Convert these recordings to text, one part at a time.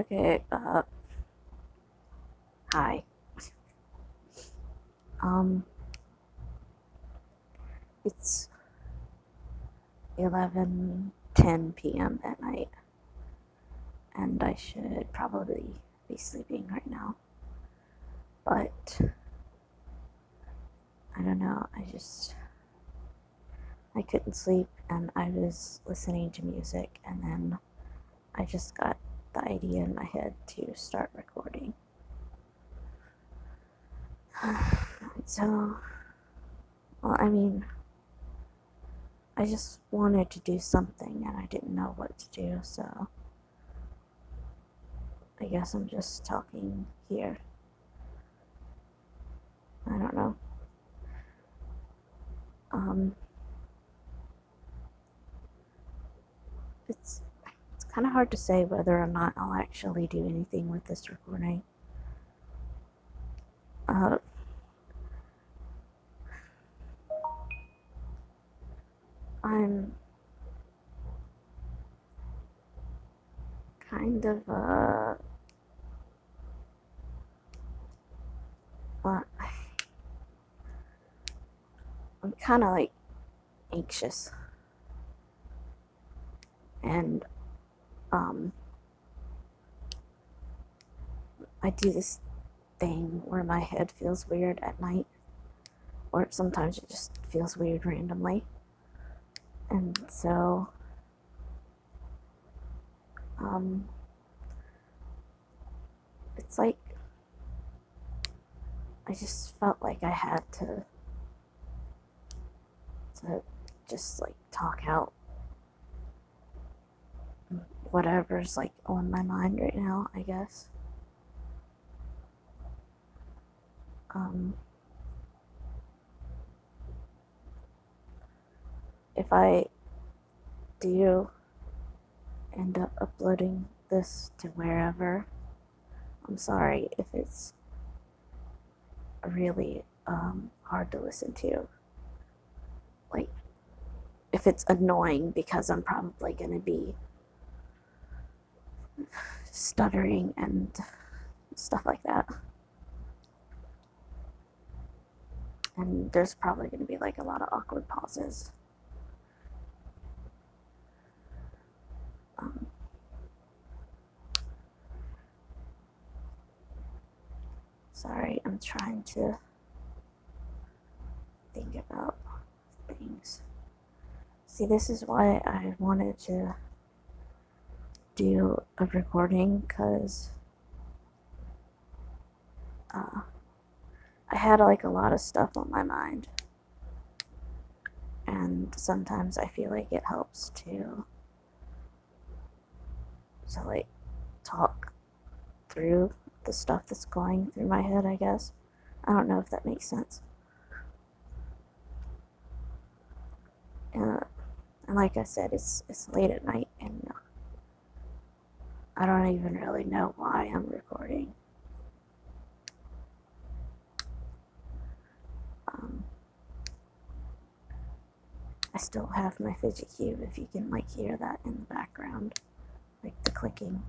Okay, uh, hi. Um, it's 11:10 p.m. at night, and I should probably be sleeping right now. But I don't know, I just I couldn't sleep and I was listening to music and then I just got the idea in my head to start recording. so, well, I mean, I just wanted to do something and I didn't know what to do, so I guess I'm just talking here. I don't know. Um, it's it's kind of hard to say whether or not I'll actually do anything with this recording. Uh, I'm kind of uh, uh I'm kind of like anxious and um, I do this thing where my head feels weird at night, or sometimes it just feels weird randomly, and so um, it's like I just felt like I had to to just like talk out whatever's like on my mind right now, I guess. Um, if I do end up uploading this to wherever, I'm sorry if it's really um, hard to listen to. Like, if it's annoying because I'm probably going to be stuttering and stuff like that. And there's probably going to be like a lot of awkward pauses. Um, sorry, I'm trying to think about things. See, this is why I wanted to do a recording because uh, I had like a lot of stuff on my mind. And sometimes I feel like it helps to to like talk through the stuff that's going through my head, I guess. I don't know if that makes sense. Uh, and like I said, it's it's late at night and uh, I don't even really know why I'm recording. Um, I still have my fidget cube if you can like hear that in the background, like the clicking.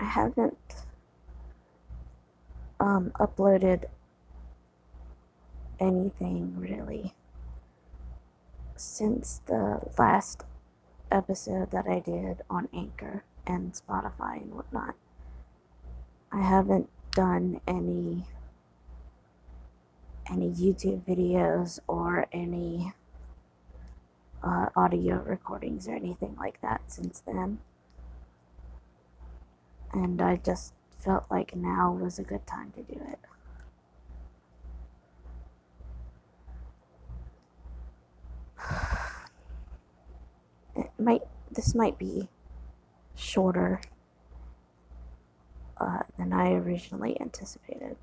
I haven't um, uploaded anything really since the last episode that I did on Anchor and Spotify and whatnot. I haven't done any any YouTube videos or any uh, audio recordings or anything like that since then. And I just felt like now was a good time to do it. Might this might be shorter uh, than I originally anticipated.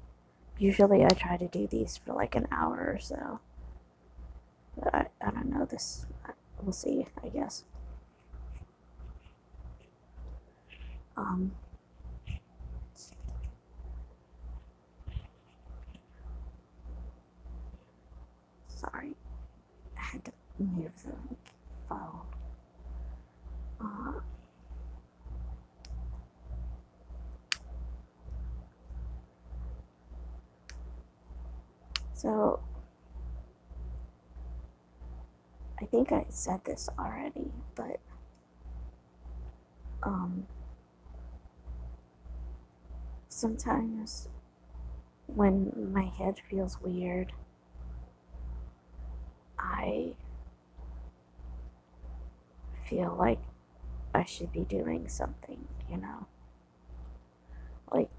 Usually I try to do these for like an hour or so. But I, I don't know, this, we'll see, I guess. Um, sorry, I had to move the phone. So, I think I said this already, but um, sometimes when my head feels weird, I feel like I should be doing something, you know? Like,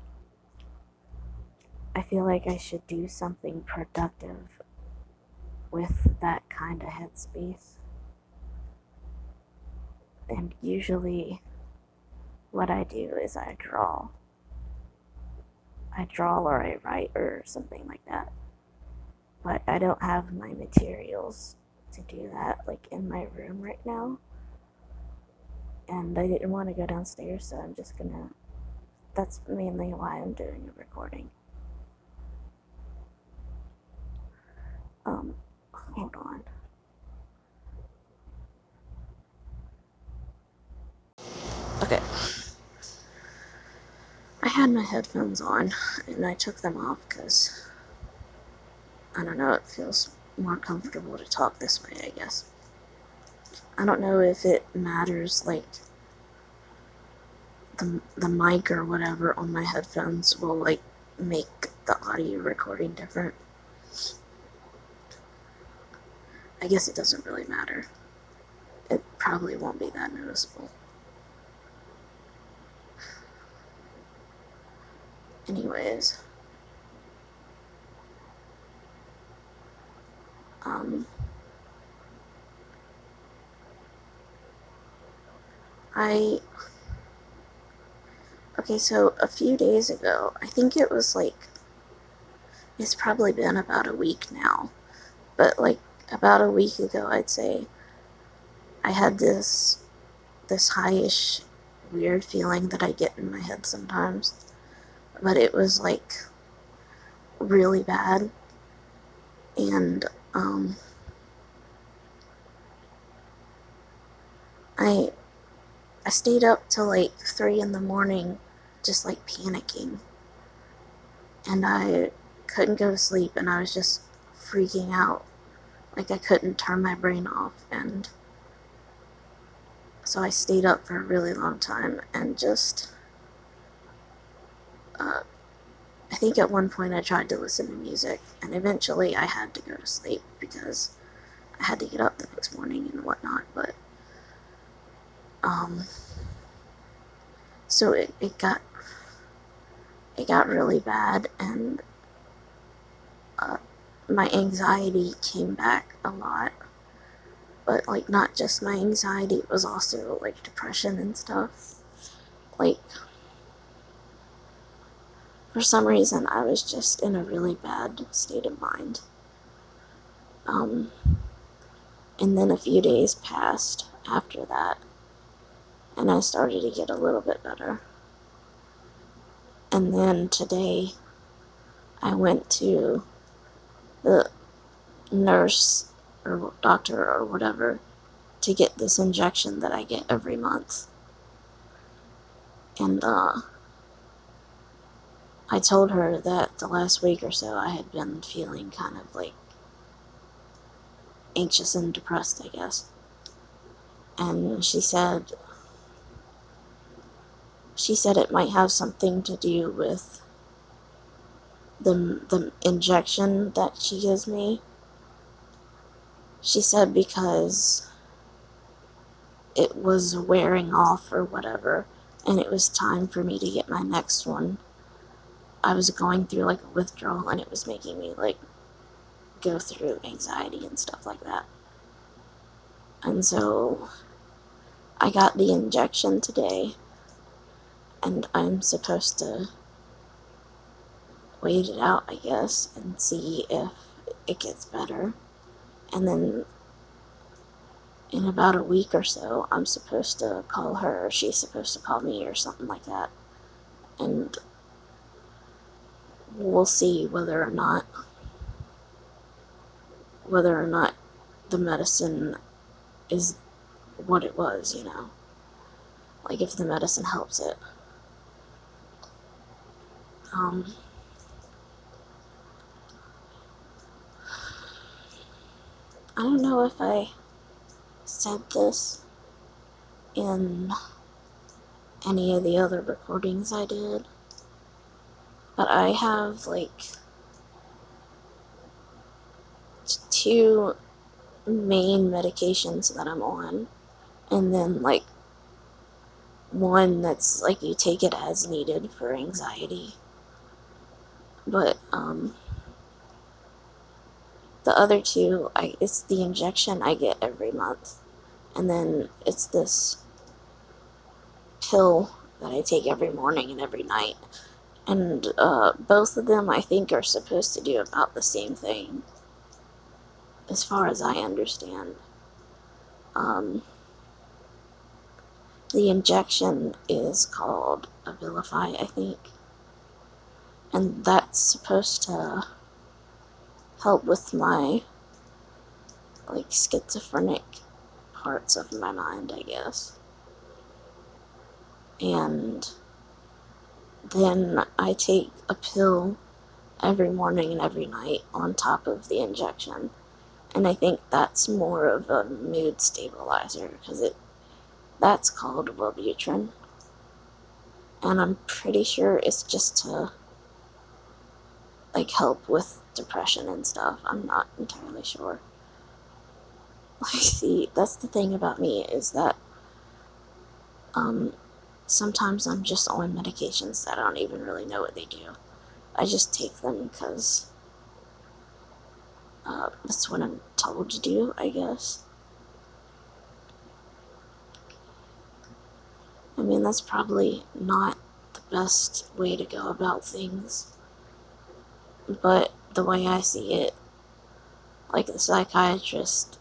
I feel like I should do something productive with that kind of headspace. And usually, what I do is I draw. I draw or I write or something like that. But I don't have my materials to do that, like in my room right now. And I didn't want to go downstairs, so I'm just gonna. That's mainly why I'm doing a recording. Um, hold on. Okay. I had my headphones on and I took them off because I don't know, it feels more comfortable to talk this way, I guess. I don't know if it matters, like, the, the mic or whatever on my headphones will, like, make the audio recording different. I guess it doesn't really matter. It probably won't be that noticeable. Anyways. Um, I. Okay, so a few days ago, I think it was like. It's probably been about a week now. But like about a week ago, I'd say, I had this. this highish weird feeling that I get in my head sometimes. But it was like really bad. And um, I I stayed up till like three in the morning, just like panicking, and I couldn't go to sleep, and I was just freaking out, like I couldn't turn my brain off, and so I stayed up for a really long time and just. Uh, I think at one point I tried to listen to music, and eventually I had to go to sleep because I had to get up the next morning and whatnot. But um, so it, it got it got really bad, and uh, my anxiety came back a lot. But like not just my anxiety, it was also like depression and stuff. Like for some reason, I was just in a really bad state of mind. Um, and then a few days passed after that, and I started to get a little bit better. And then today, I went to the nurse or doctor or whatever to get this injection that I get every month. And, uh, I told her that the last week or so I had been feeling kind of like anxious and depressed, I guess. And she said, she said it might have something to do with the, the injection that she gives me. She said because it was wearing off or whatever, and it was time for me to get my next one. I was going through like a withdrawal and it was making me like go through anxiety and stuff like that. And so I got the injection today and I'm supposed to wait it out, I guess, and see if it gets better. And then in about a week or so, I'm supposed to call her, or she's supposed to call me, or something like that. And we'll see whether or not whether or not the medicine is what it was, you know. like if the medicine helps it. Um, I don't know if I said this in any of the other recordings I did, but I have like two main medications that I'm on, and then like one that's like you take it as needed for anxiety. But um the other two, I it's the injection I get every month, and then it's this pill that I take every morning and every night. And uh, both of them, I think, are supposed to do about the same thing, as far as I understand. Um, the injection is called Abilify, I think, and that's supposed to help with my like schizophrenic parts of my mind, I guess. And then I take a pill every morning and every night on top of the injection. And I think that's more of a mood stabilizer because it that's called Wellbutrin. And I'm pretty sure it's just to like help with depression and stuff. I'm not entirely sure. Like see, that's the thing about me is that um sometimes I'm just on medications that I don't even really know what they do. I just take them because uh, that's what I'm told to do, I guess. I mean, that's probably not the best way to go about things. But the way I see it, like the psychiatrist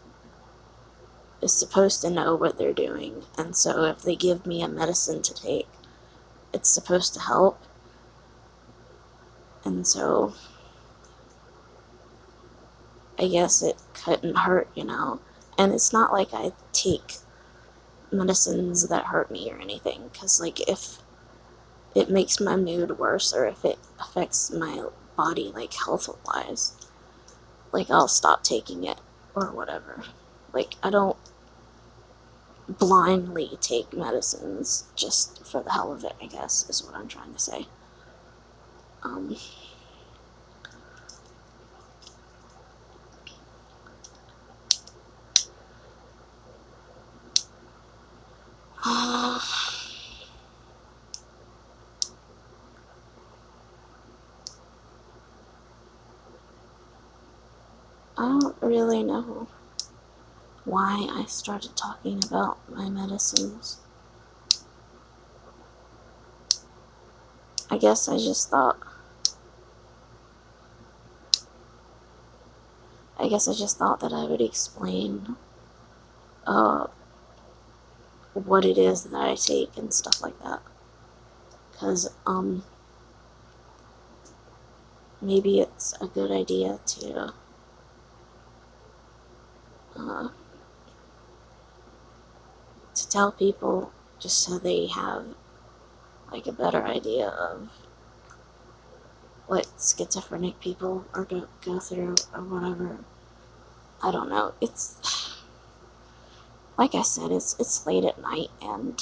is supposed to know what they're doing. And so if they give me a medicine to take, it's supposed to help. And so I guess it couldn't hurt, you know. And it's not like I take medicines that hurt me or anything, because, like, if it makes my mood worse or if it affects my body, like, health wise, like, I'll stop taking it or whatever. Like, I don't blindly take medicines just for the hell of it, I guess, is what I'm trying to say. Um, I don't really know why I started talking about my medicines. I guess I just thought. I guess I just thought that I would explain uh, what it is that I take and stuff like that. Because, um, maybe it's a good idea to, uh, tell people just so they have like a better idea of what schizophrenic people are go, go through or whatever. I don't know. It's like I said, it's it's late at night and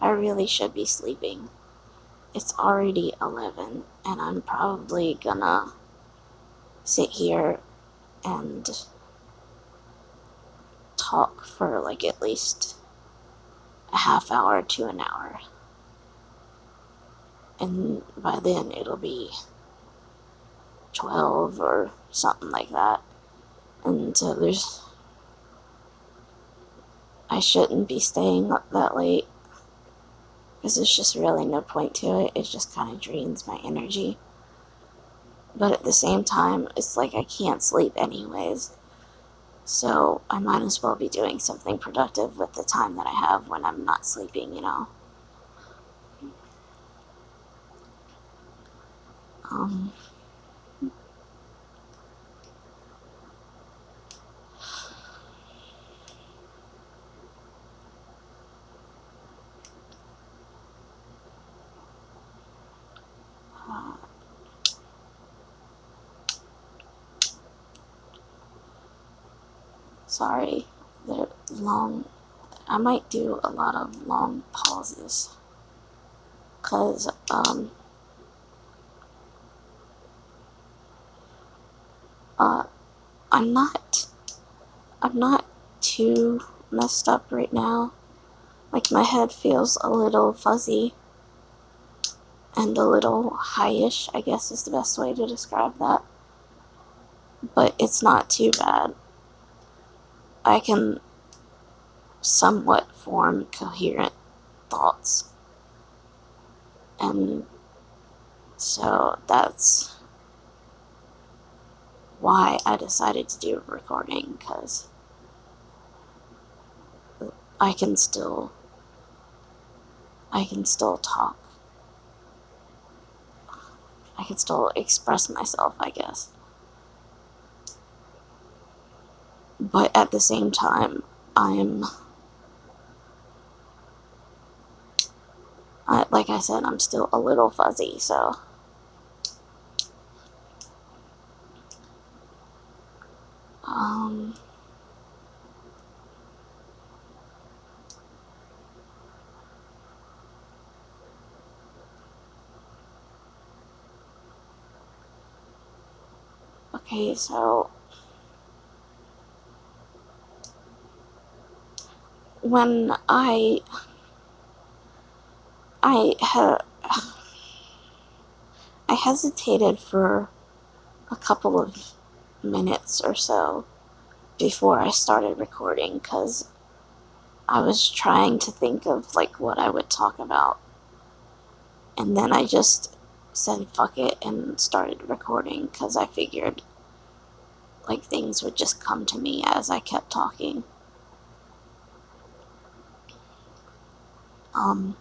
I really should be sleeping. It's already 11 and I'm probably gonna sit here and talk for like at least a half hour to an hour. And by then it'll be 12 or something like that. And so there's. I shouldn't be staying up that late. Because there's just really no point to it. It just kind of drains my energy. But at the same time, it's like I can't sleep anyways. So I might as well be doing something productive with the time that I have when I'm not sleeping, you know. Um, Sorry, they're long. I might do a lot of long pauses. Because, um, uh, I'm not, I'm not too messed up right now. Like, my head feels a little fuzzy and a little highish, I guess is the best way to describe that. But it's not too bad. I can somewhat form coherent thoughts. And so that's why I decided to do a recording because I can still I can still talk. I can still express myself, I guess. But at the same time, I'm I, like I said, I'm still a little fuzzy, so. Um Okay, so when I I had I hesitated for a couple of minutes or so before I started recording because I was trying to think of like what I would talk about. And then I just said fuck it and started recording because I figured like things would just come to me as I kept talking. Um,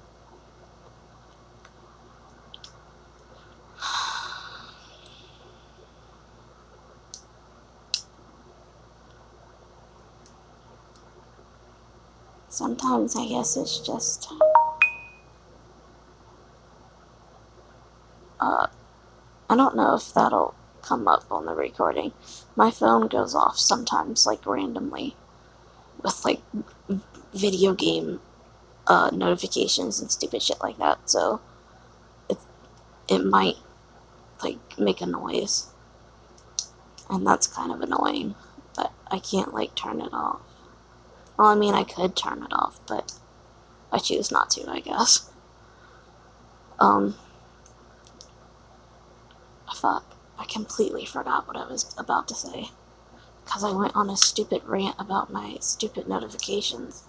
sometimes I guess it's just uh, I don't know if that'll come up on the recording. My phone goes off sometimes, like randomly, with like video game uh, notifications and stupid shit like that. So it it might like make a noise, and that's kind of annoying. But I can't like turn it off. Well, I mean, I could turn it off, but I choose not to. I guess. Um. Fuck. I completely forgot what I was about to say. Because I went on a stupid rant about my stupid notifications.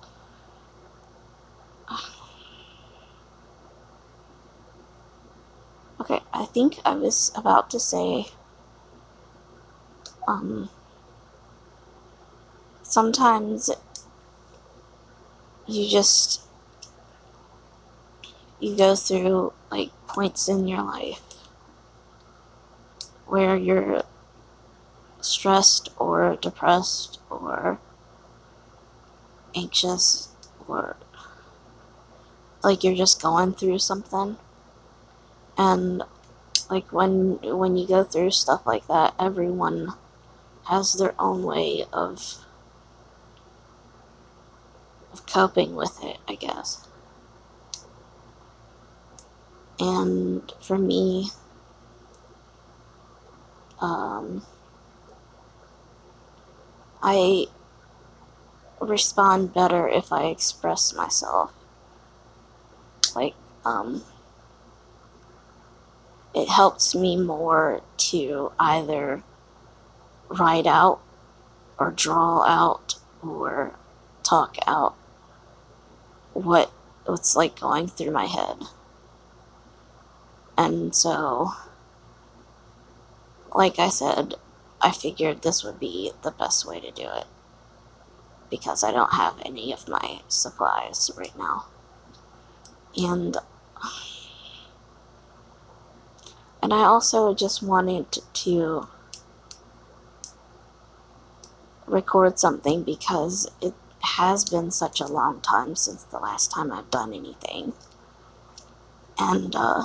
Okay, I think I was about to say, um, sometimes you just, you go through, like, points in your life where you're stressed or depressed or anxious or like you're just going through something. And like when when you go through stuff like that everyone has their own way of of coping with it i guess and for me um, I respond better if I express myself. Like, um, it helps me more to either write out or draw out or talk out what what's like going through my head. And so like I said, I figured this would be the best way to do it because I don't have any of my supplies right now. And and I also just wanted to record something because it has been such a long time since the last time I've done anything. And uh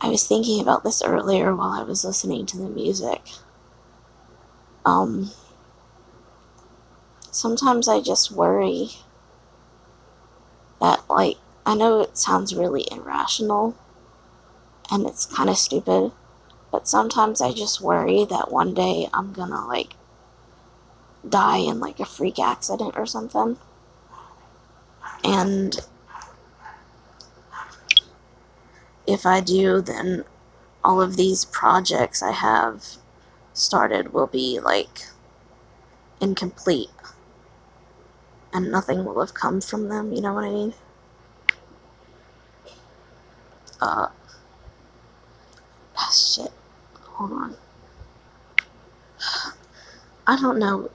I was thinking about this earlier while I was listening to the music. Um, sometimes I just worry that, like, I know it sounds really irrational and it's kind of stupid, but sometimes I just worry that one day I'm gonna, like, die in, like, a freak accident or something. And if I do, then all of these projects I have started will be, like, incomplete. And nothing will have come from them, you know what I mean? Uh, ah, shit. Hold on. I don't know.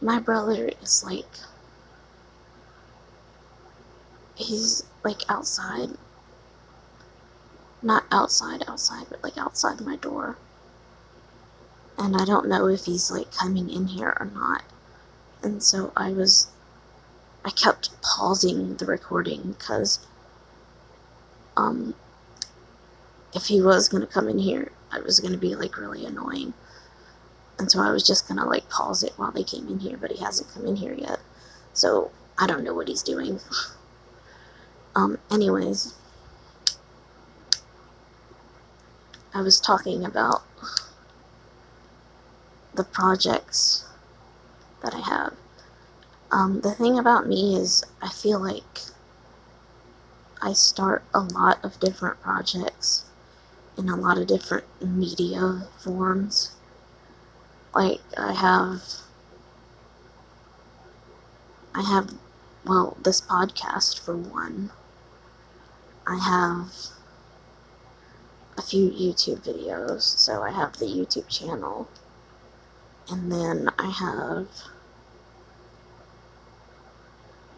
My brother is like. He's like outside. Not outside, outside, but like outside my door. And I don't know if he's like coming in here or not. And so I was. I kept pausing the recording because. Um, if he was going to come in here, I was going to be like really annoying. And so I was just going to like pause it while they came in here, but he hasn't come in here yet. So I don't know what he's doing. um, anyways, I was talking about the projects that I have. Um, the thing about me is, I feel like I start a lot of different projects in a lot of different media forms. Like, I have. I have, well, this podcast for one. I have a few YouTube videos, so I have the YouTube channel. And then I have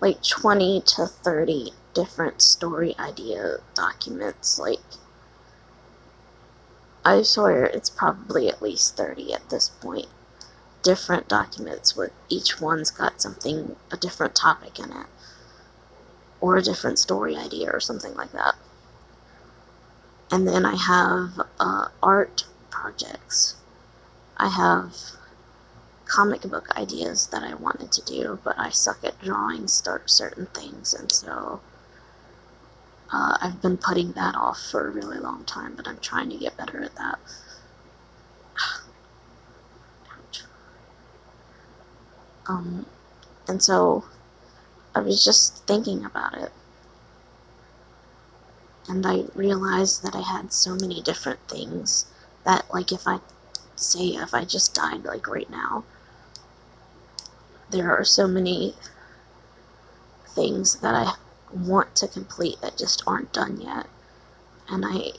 like 20 to 30 different story idea documents, like I swear it's probably at least 30 at this point. Different documents where each one's got something, a different topic in it. Or a different story idea or something like that. And then I have uh, art projects. I have comic book ideas that I wanted to do, but I suck at drawing start certain things, and so uh, I've been putting that off for a really long time, but I'm trying to get better at that. um, and so I was just thinking about it. And I realized that I had so many different things that, like, if I say, if I just died, like, right now, there are so many things that I want to complete that just aren't done yet. And I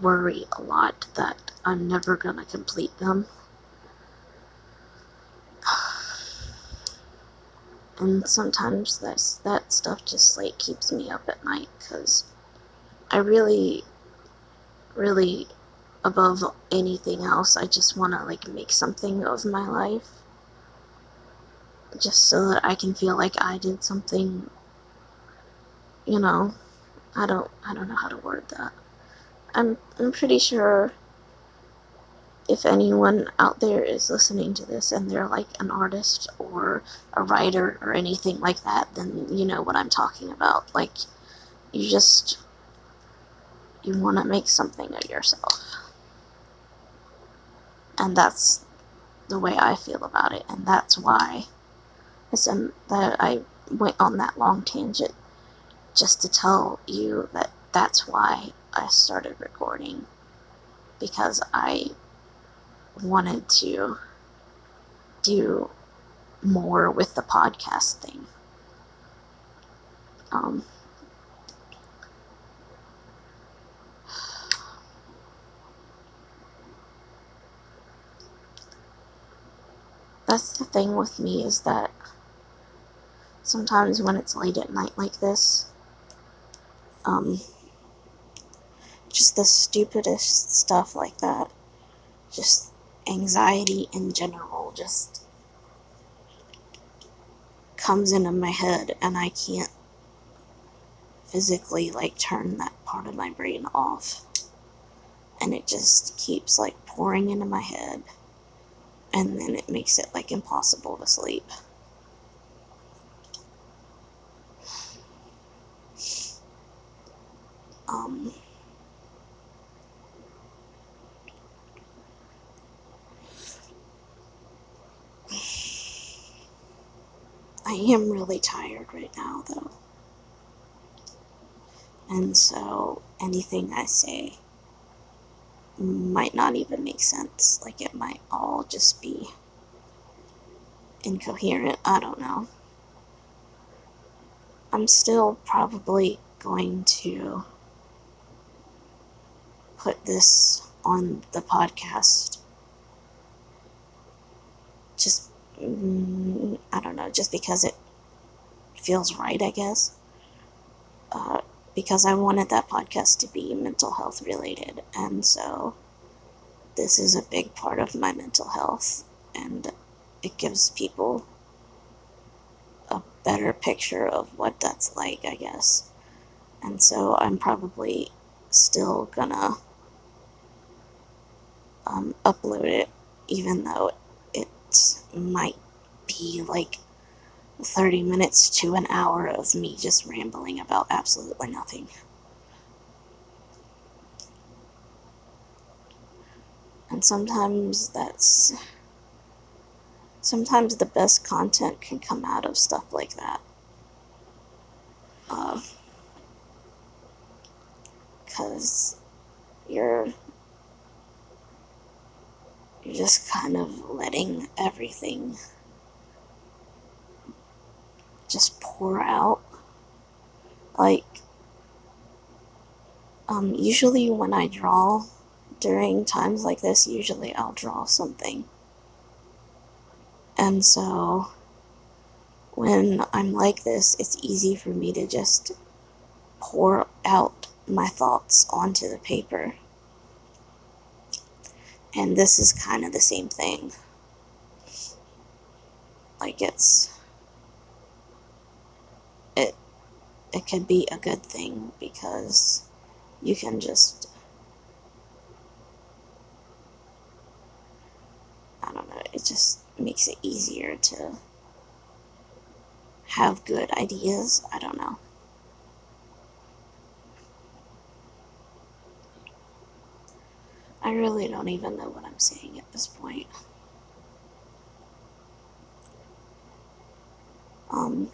worry a lot that I'm never going to complete them. And sometimes that's, that stuff just like keeps me up at night because I really, really, above anything else, I just want to like make something of my life. Just so that I can feel like I did something you know, I don't I don't know how to word that. I'm I'm pretty sure if anyone out there is listening to this and they're like an artist or a writer or anything like that, then you know what I'm talking about. Like you just you want to make something of yourself. And that's the way I feel about it and that's why I said that I went on that long tangent just to tell you that that's why I started recording because I wanted to do more with the podcast thing. Um, that's the thing with me is that sometimes when it's late at night like this, um, just the stupidest stuff like that. Just anxiety in general just comes into my head and I can't physically like turn that part of my brain off. And it just keeps like pouring into my head and then it makes it like impossible to sleep. Um, I am really tired right now, though. And so anything I say might not even make sense. Like it might all just be incoherent. I don't know. I'm still probably going to put this on the podcast. Just, mm, I don't know, just because it feels right, I guess. Uh, because I wanted that podcast to be mental health related. And so this is a big part of my mental health. And it gives people a better picture of what that's like, I guess. And so I'm probably still gonna um, upload it, even though it might be like 30 minutes to an hour of me just rambling about absolutely nothing. And sometimes that's. Sometimes the best content can come out of stuff like that. Because uh, you're. You're just kind of letting everything just pour out. Like, um, usually when I draw during times like this, usually I'll draw something. And so when I'm like this, it's easy for me to just pour out my thoughts onto the paper. And this is kind of the same thing. Like it's it it can be a good thing because you can just I don't know, it just makes it easier to have good ideas. I don't know. I really don't even know what I'm saying at this point. Um,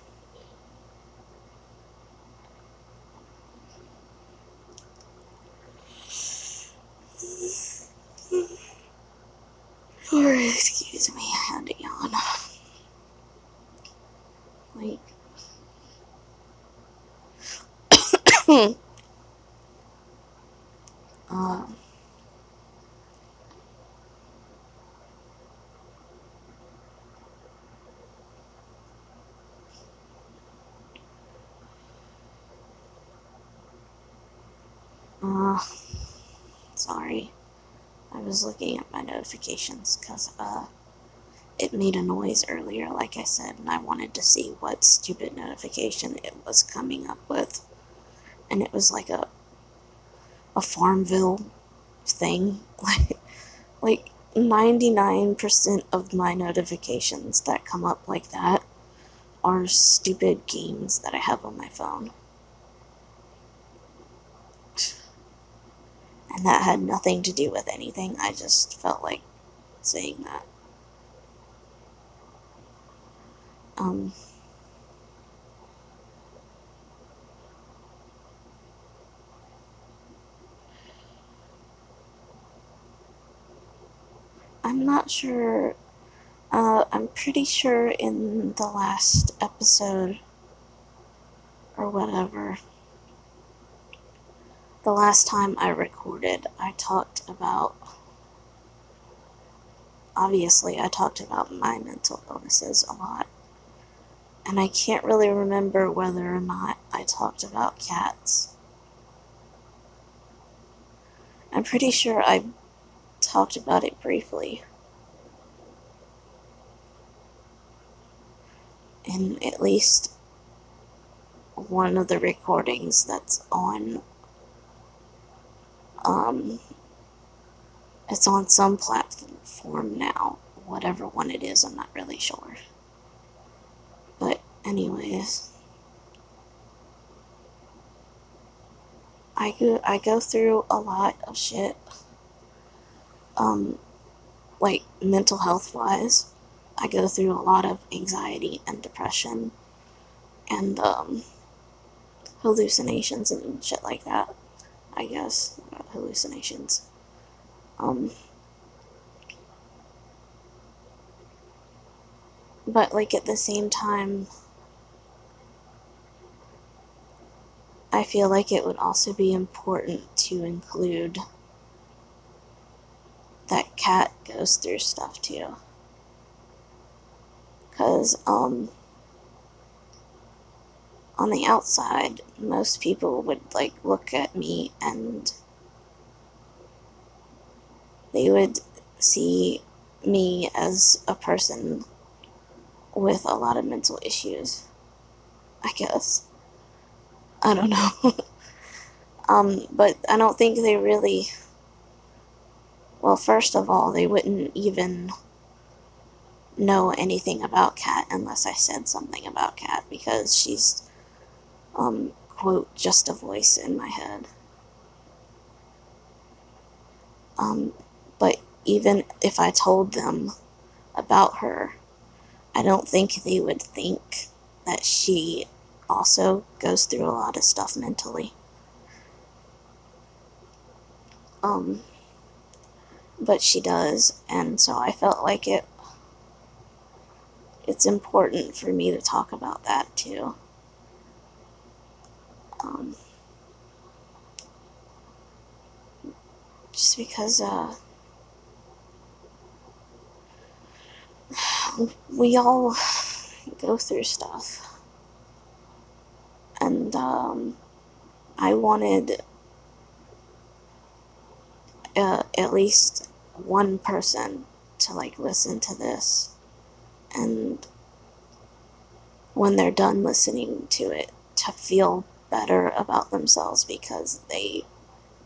or excuse me, I had to yawn. Like, um, uh, sorry. I was looking at my notifications because uh, it made a noise earlier, like I said, and I wanted to see what stupid notification it was coming up with. And it was like a a Farmville thing. Like like 99% of my notifications that come up like that are stupid games that I have on my phone. And that had nothing to do with anything. I just felt like saying that. Um, I'm not sure. Uh, I'm pretty sure in the last episode or whatever, the last time I recorded, I talked about. Obviously, I talked about my mental illnesses a lot. And I can't really remember whether or not I talked about cats. I'm pretty sure I talked about it briefly. In at least one of the recordings that's on um it's on some platform now whatever one it is, I'm not really sure. But, anyways, I go, I go through a lot of shit, um, like mental health wise. I go through a lot of anxiety and depression and um, hallucinations and shit like that. I guess hallucinations. Um, but like at the same time, I feel like it would also be important to include that Kat goes through stuff too. Because, um, on the outside, most people would like look at me and they would see me as a person with a lot of mental issues. I guess. I don't know. um, but I don't think they really. Well, first of all, they wouldn't even know anything about Kat unless I said something about Kat because she's, um, quote, just a voice in my head. Um, even if I told them about her, I don't think they would think that she also goes through a lot of stuff mentally. Um, but she does, and so I felt like it. It's important for me to talk about that too. Um, just because, uh, we all go through stuff. And um, I wanted uh, at least one person to like listen to this and when they're done listening to it to feel better about themselves because they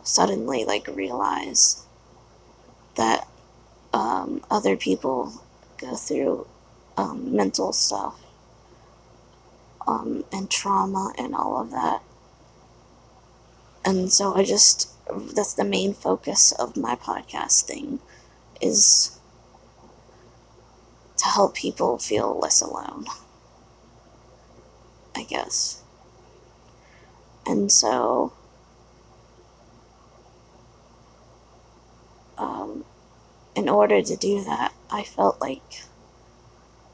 suddenly like realize that um, other people go through um, mental stuff um, and trauma and all of that. And so I just, that's the main focus of my podcast thing is to help people feel less alone. I guess. And so, um, in order to do that, I felt like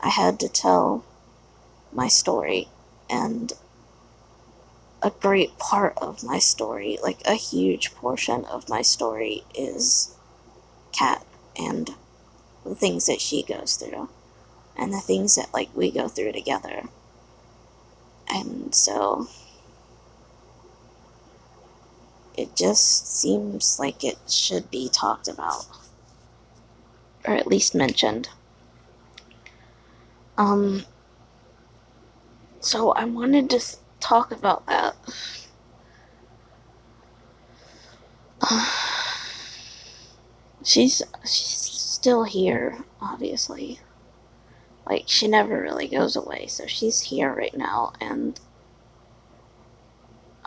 I had to tell my story and a great part of my story, like a huge portion of my story, is Kat and the things that she goes through and the things that like we go through together. And so it just seems like it should be talked about or at least mentioned. Um so I wanted to talk about that. She's she's still here, obviously. Like she never really goes away, so she's here right now and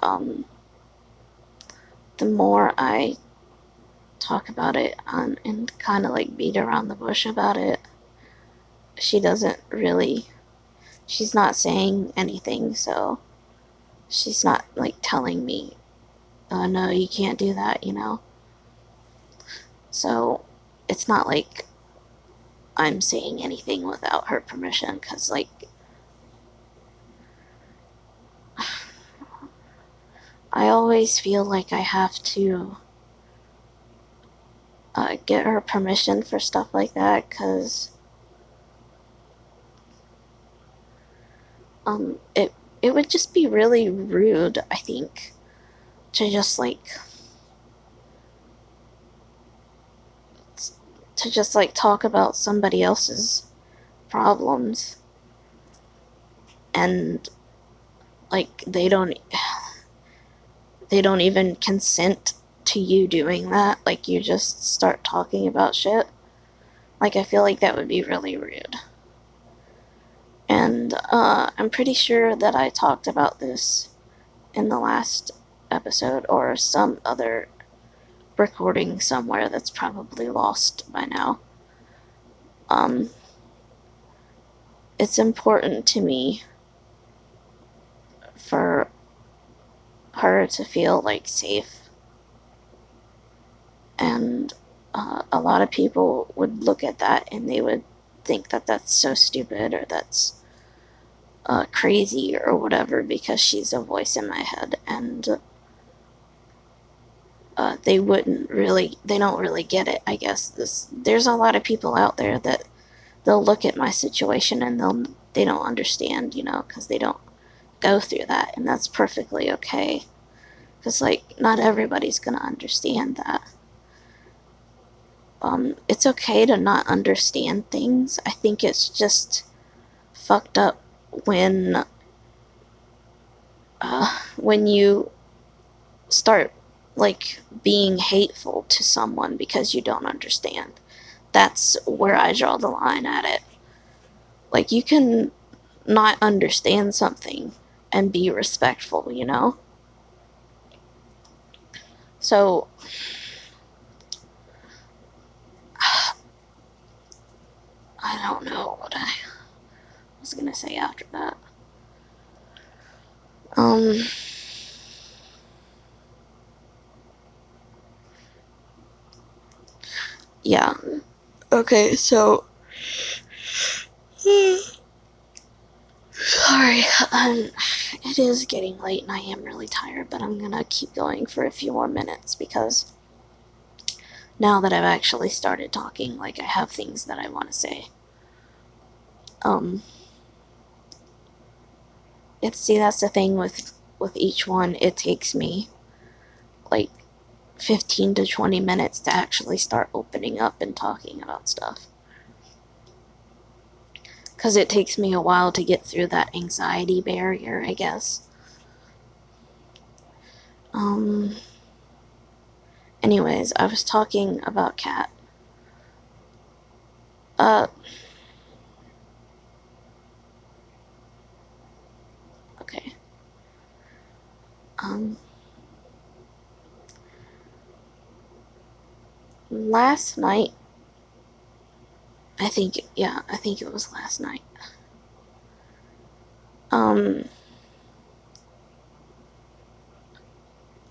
um the more I talk about it on, and kind of like beat around the bush about it, she doesn't really she's not saying anything, so she's not like telling me, uh, no, you can't do that, you know? So it's not like I'm saying anything without her permission, because, like, I always feel like I have to uh, get her permission for stuff like that, because um, it it would just be really rude, I think, to just like to just like talk about somebody else's problems. And like they don't they don't even consent to you doing that like you just start talking about shit Like, I feel like that would be really rude. And uh, I'm pretty sure that I talked about this in the last episode or some other recording somewhere that's probably lost by now. Um, it's important to me for her to feel like safe. And uh, a lot of people would look at that and they would think that that's so stupid or that's uh, crazy or whatever because she's a voice in my head. And uh, they wouldn't really, they don't really get it, I guess. This, there's a lot of people out there that they'll look at my situation and they'll, they don't understand, you know, because they don't go through that. And that's perfectly okay. Because, like, not everybody's to understand that. Um, it's okay to not understand things. I think it's just fucked up when uh, when you start like being hateful to someone because you don't understand. That's where I draw the line at it. Like you can not understand something and be respectful, you know? So I don't know what I was gonna say after that. Um Yeah. Okay, so Sorry, um, it is getting late and I am really tired, but I'm gonna keep going for a few more minutes because now that I've actually started talking, like I have things that I want to say. Um, it's see that's the thing with with each one. It takes me like 15 to 20 minutes to actually start opening up and talking about stuff. Because it takes me a while to get through that anxiety barrier, I guess. Um, anyways, I was talking about Kat. Uh, okay. Um, last night, I think, yeah, I think it was last night. Um,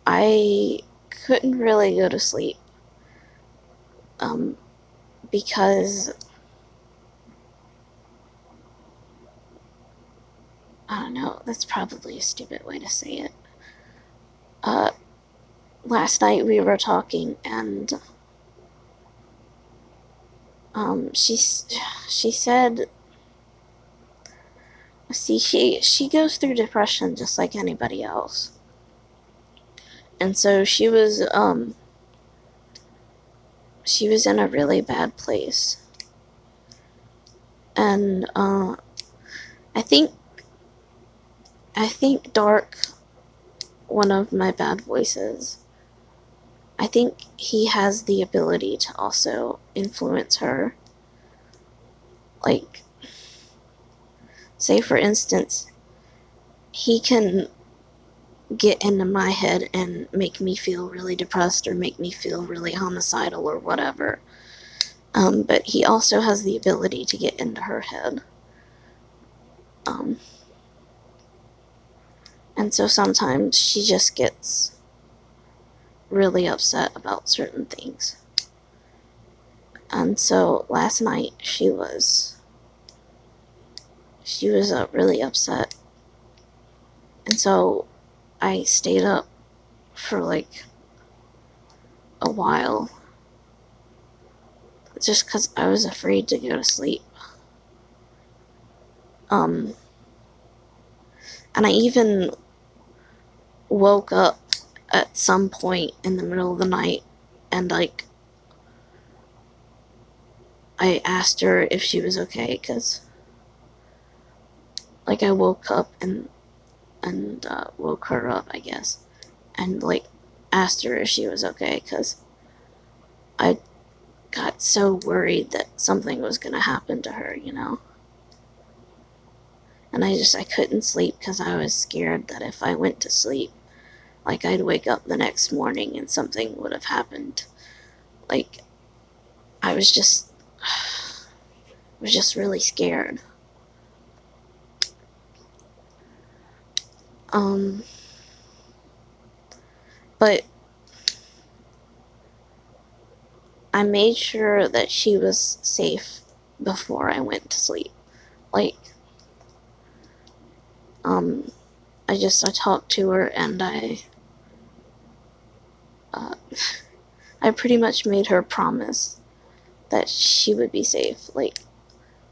I couldn't really go to sleep. Um, because I don't know, that's probably a stupid way to say it. Uh, last night we were talking and um, she she said, see, she she goes through depression just like anybody else, and so she was um she was in a really bad place, and uh, I think I think Dark, one of my bad voices I think he has the ability to also influence her. Like, say for instance, he can get into my head and make me feel really depressed or make me feel really homicidal or whatever. Um, but he also has the ability to get into her head. Um, and so sometimes she just gets really upset about certain things. And so last night she was she was uh, really upset. And so I stayed up for like a while just cuz I was afraid to go to sleep. Um and I even woke up at some point in the middle of the night and like I asked her if she was okay because like I woke up and and uh, woke her up I guess and like asked her if she was okay because I got so worried that something was going to happen to her, you know. And I just I couldn't sleep because I was scared that if I went to sleep, like I'd wake up the next morning and something would have happened. Like I was just I was just really scared. Um but I made sure that she was safe before I went to sleep. Like, um, I just, I talked to her and I, uh, I pretty much made her promise that she would be safe. Like,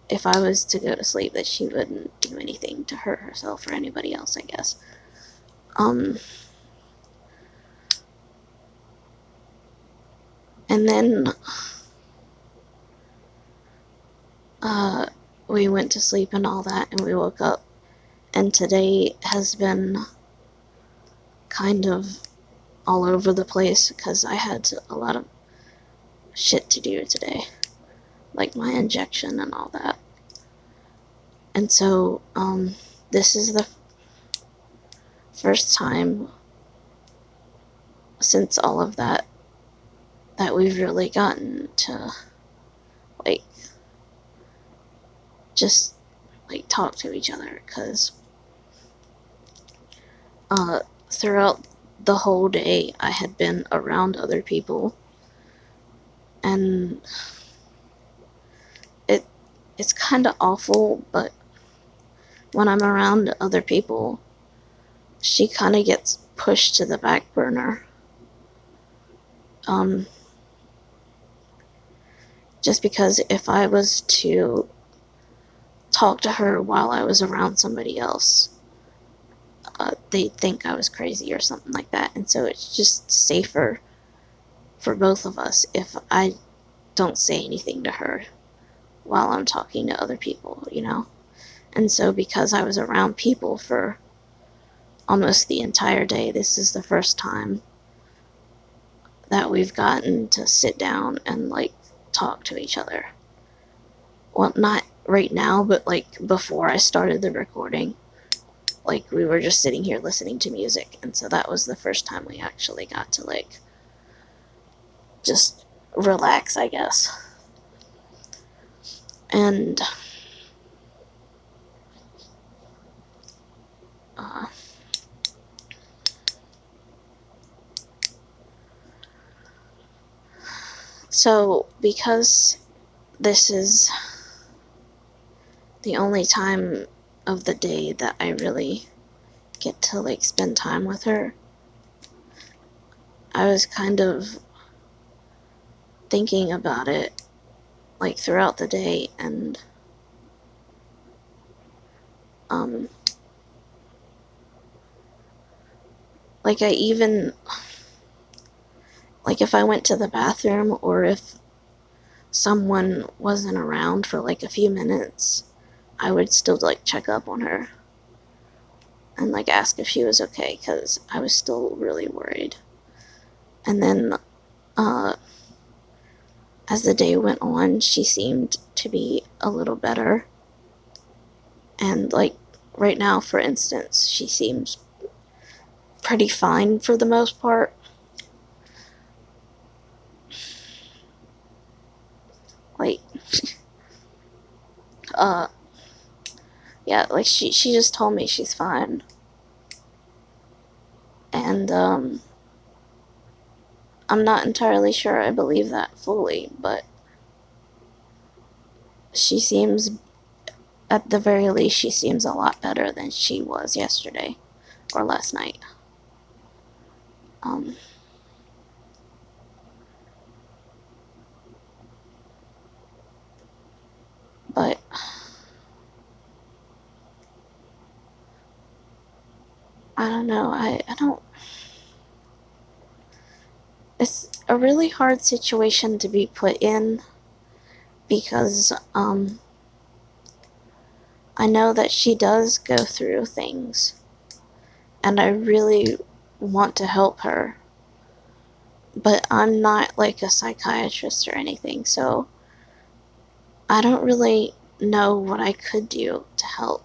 if I was to go to sleep, that she wouldn't do anything to hurt herself or anybody else, I guess. Um, And then uh, we went to sleep and all that, and we woke up. And today has been kind of all over the place because I had a lot of shit to do today, like my injection and all that. And so, um, this is the first time since all of that that we've really gotten to like just like talk to each other because uh, throughout the whole day I had been around other people. And it it's kind of awful but when I'm around other people she kind of gets pushed to the back burner. Um just because if I was to talk to her while I was around somebody else, uh, they'd think I was crazy or something like that. And so it's just safer for both of us if I don't say anything to her while I'm talking to other people, you know? And so because I was around people for almost the entire day, this is the first time that we've gotten to sit down and like talk to each other. Well, not right now, but like before I started the recording. Like we were just sitting here listening to music, and so that was the first time we actually got to like just relax, I guess. And uh, So, because this is the only time of the day that I really get to like spend time with her, I was kind of thinking about it like throughout the day and um like I even like if I went to the bathroom or if someone wasn't around for like a few minutes, I would still like check up on her and like ask if she was okay because I was still really worried. And then, uh, as the day went on, she seemed to be a little better. And like right now, for instance, she seems pretty fine for the most part. like uh yeah like she she just told me she's fine. And um i'm not entirely sure i believe that fully but she seems at the very least she seems a lot better than she was yesterday or last night. Um But I don't know. I, I don't. It's a really hard situation to be put in because um, I know that she does go through things and I really want to help her. but I'm not like a psychiatrist or anything, so I don't really know what I could do to help.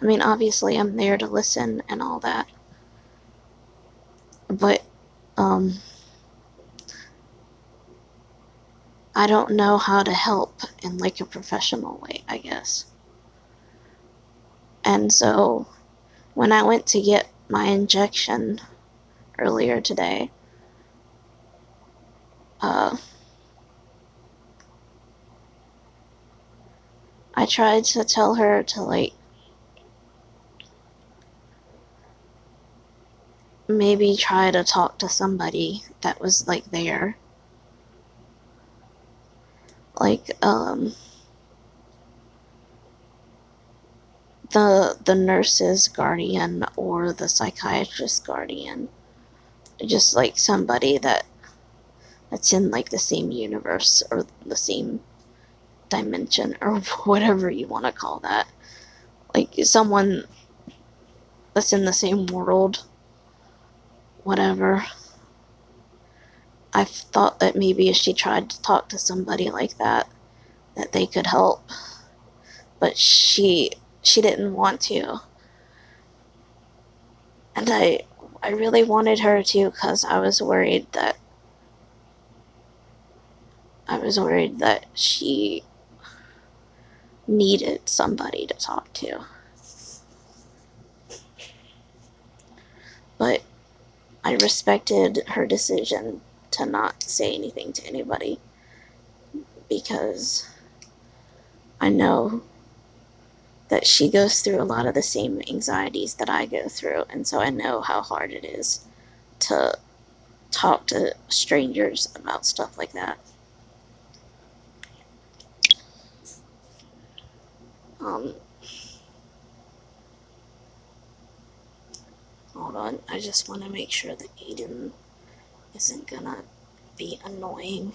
I mean, obviously, I'm there to listen and all that, but um, I don't know how to help in like a professional way, I guess. And so when I went to get my injection earlier today, uh, I tried to tell her to like maybe try to talk to somebody that was like there. Like um the the nurse's guardian or the psychiatrist's guardian. Just like somebody that that's in like the same universe or the same dimension or whatever you want to call that. Like someone that's in the same world whatever I thought that maybe if she tried to talk to somebody like that, that they could help. But she she didn't want to. And I I really wanted her to cuz I was worried that I was worried that she needed somebody to talk to. But I respected her decision to not say anything to anybody because I know that she goes through a lot of the same anxieties that I go through, and so I know how hard it is to talk to strangers about stuff like that. Um, hold on, I just want to make sure that Aiden isn't gonna be annoying.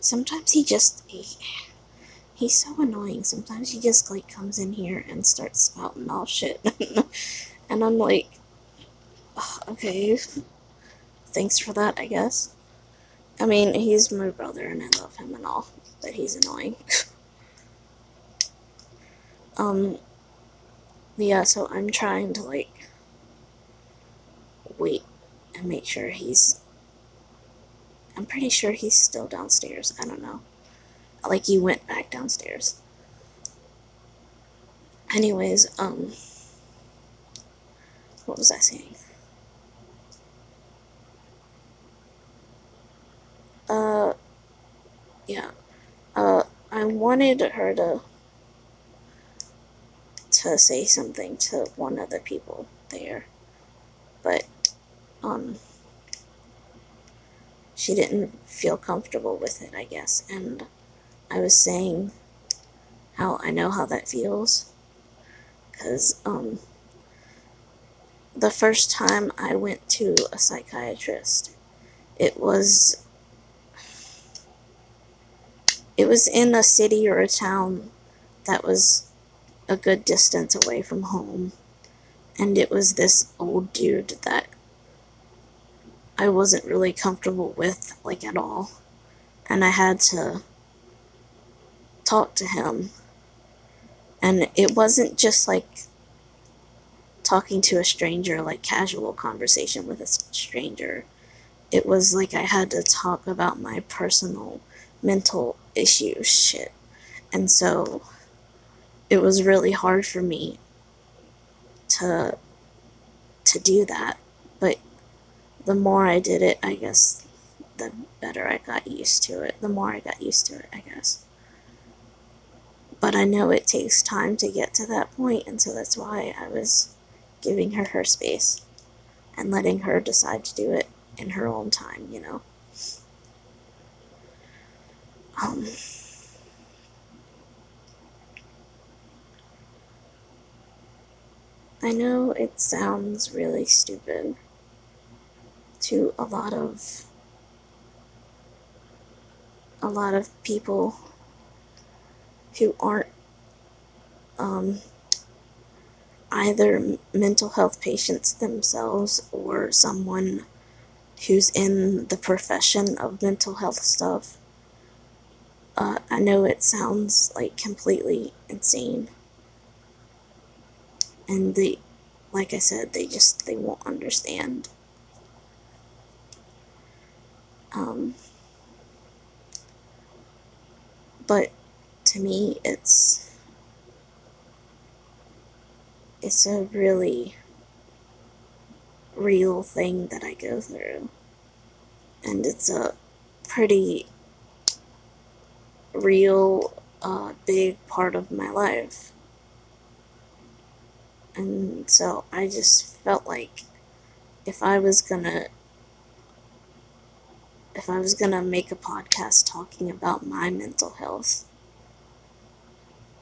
Sometimes he just he, he's so annoying. Sometimes he just like comes in here and starts spouting all shit, and I'm like, okay, thanks for that, I guess. I mean, he's my brother and I love him and all, but he's annoying. um, yeah, so I'm trying to like wait and make sure he's. I'm pretty sure he's still downstairs. I don't know. Like he went back downstairs. Anyways, um. What was I saying? Uh. Yeah. Uh, I wanted her to. To say something to one of the people there. But um, she didn't feel comfortable with it, I guess. And I was saying how I know how that feels. Because um, the first time I went to a psychiatrist, it was it was in a city or a town that was a good distance away from home. And it was this old dude that I wasn't really comfortable with, like at all. And I had to talk to him. And it wasn't just like talking to a stranger, like casual conversation with a stranger. It was like I had to talk about my personal mental issues shit. And so it was really hard for me to to do that. But the more I did it, I guess, the better I got used to it. The more I got used to it, I guess. But I know it takes time to get to that point, and so that's why I was giving her her space and letting her decide to do it in her own time, you know. Um, I know it sounds really stupid to a lot of a lot of people who aren't um, either mental health patients themselves or someone who's in the profession of mental health stuff. Uh, I know it sounds like completely insane. And they, like I said, they just, they won't understand. Um, but to me, it's, it's a really real thing that I go through. And it's a pretty real, uh, big part of my life. And so I just felt like if I was gonna if I was gonna make a podcast talking about my mental health,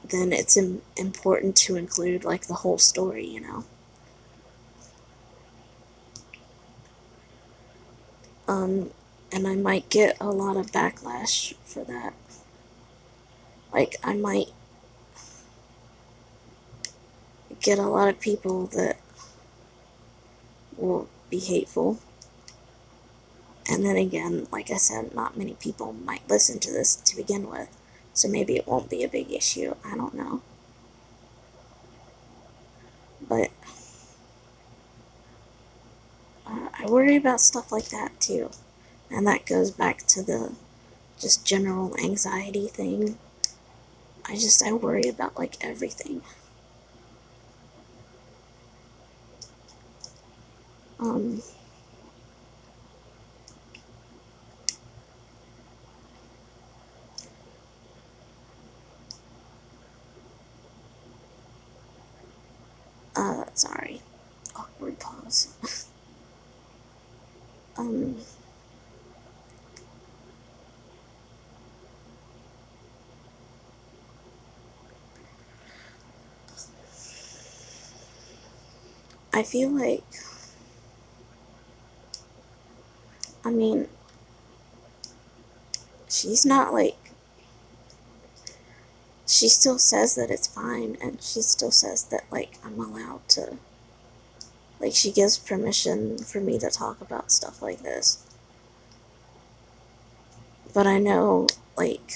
then it's Im- important to include like the whole story, you know. Um, and I might get a lot of backlash for that. Like, I might get a lot of people that will be hateful. And then again, like I said, not many people might listen to this to begin with, so maybe it won't be a big issue. I don't know. But uh, I worry about stuff like that too. And that goes back to the just general anxiety thing. I just, I worry about like everything. Um, uh, sorry. Awkward pause. um, I feel like, I mean, she's not like, she still says that it's fine, and she still says that, like, I'm allowed to, like, she gives permission for me to talk about stuff like this. But I know, like,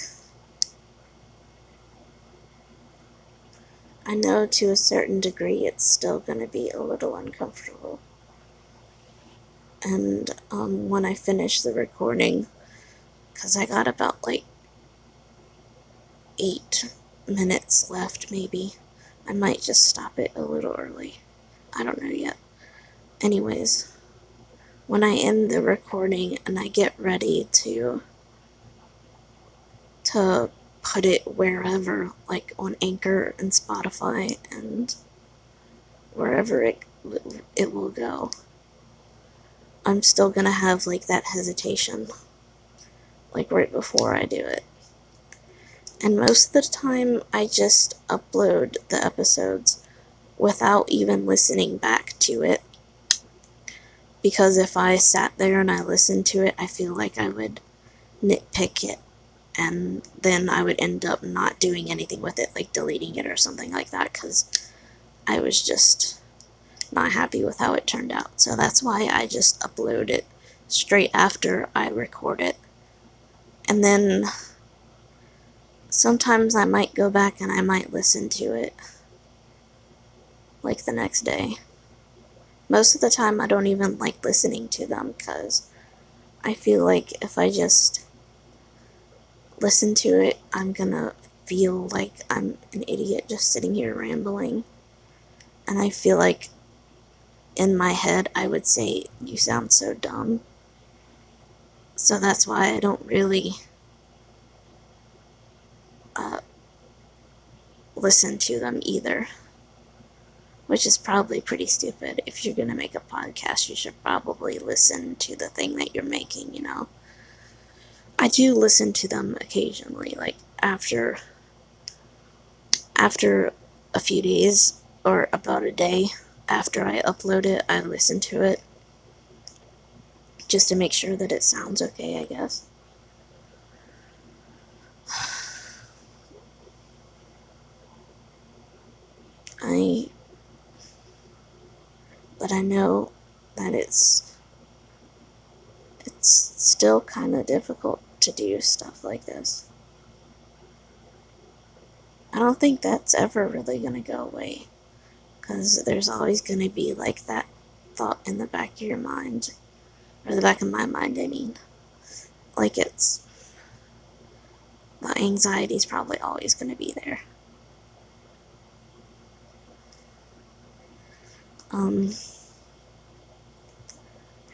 I know to a certain degree it's still going to be a little uncomfortable. And um, when I finish the recording, because I got about like eight minutes left, maybe, I might just stop it a little early. I don't know yet. Anyways, when I end the recording and I get ready to to put it wherever, like on Anchor and Spotify and wherever it it will go. I'm still gonna have like that hesitation, like right before I do it. And most of the time, I just upload the episodes without even listening back to it. Because if I sat there and I listened to it, I feel like I would nitpick it and then I would end up not doing anything with it, like deleting it or something like that, because I was just not happy with how it turned out. So that's why I just upload it straight after I record it. And then sometimes I might go back and I might listen to it like the next day. Most of the time, I don't even like listening to them because I feel like if I just listen to it, I'm gonna feel like I'm an idiot just sitting here rambling. And I feel like in my head I would say, You sound so dumb. So that's why I don't really uh, listen to them either. Which is probably pretty stupid. If you're gonna make a podcast, you should probably listen to the thing that you're making, you know? I do listen to them occasionally, like after after a few days or about a day after I upload it, I listen to it just to make sure that it sounds okay, I guess. I but I know that it's it's still kind of difficult to do stuff like this. I don't think that's ever really going to go away because there's always going to be like that thought in the back of your mind or the back of my mind, I mean. Like it's the anxiety is probably always going to be there. Um,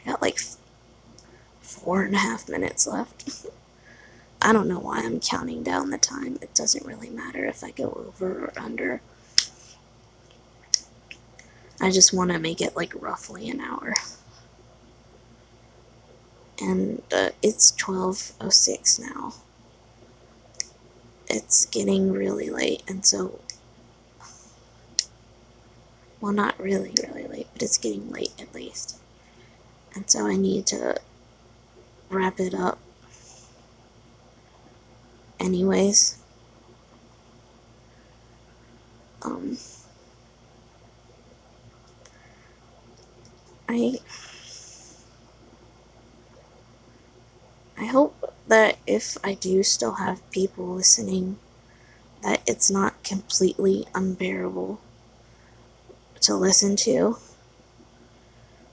I got like four and a half minutes left. I don't know why I'm counting down the time. It doesn't really matter if I go over or under. I just want to make it like roughly an hour. And uh, it's 12.06 now. It's getting really late, and so. Well, not really, really late, but it's getting late at least. And so I need to wrap it up anyways. Um, I I hope that if I do still have people listening, that it's not completely unbearable to listen to.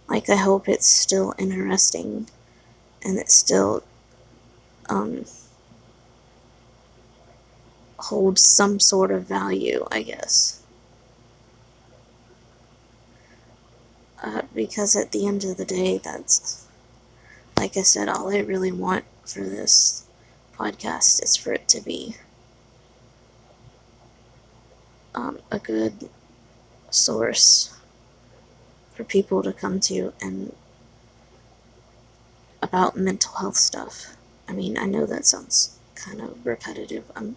Like, I hope it's still interesting and it still um, holds some sort of value, I guess. Uh, because at the end of the day, that's, like I said, all I really want for this podcast is for it to be um, a good source for people to come to and about mental health stuff. I mean, I know that sounds kind of repetitive. I'm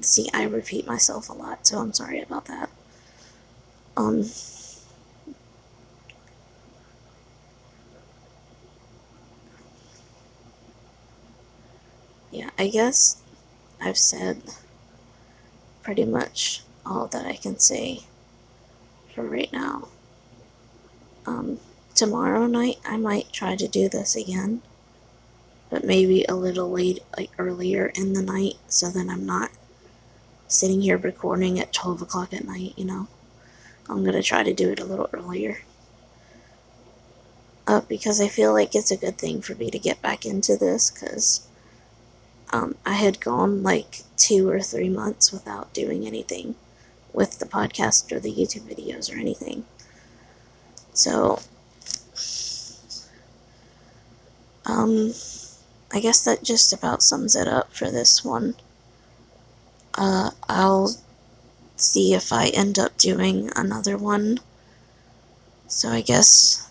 see, I repeat myself a lot, so I'm sorry about that. Um, yeah, I guess I've said pretty much all that I can say for right now. Um, tomorrow night I might try to do this again, but maybe a little late, like earlier in the night, so then I'm not sitting here recording at 12 o'clock at night, you know. I'm to try to do it a little earlier. Uh, because I feel like it's a good thing for me to get back into this because um, I had gone like two or three months without doing anything with the podcast or the YouTube videos or anything. So, um, I guess that just about sums it up for this one. Uh, I'll see if I end up doing another one. So I guess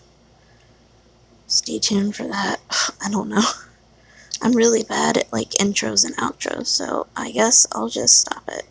stay tuned for that. I don't know. I'm really bad at like intros and outros, so I guess I'll just stop it.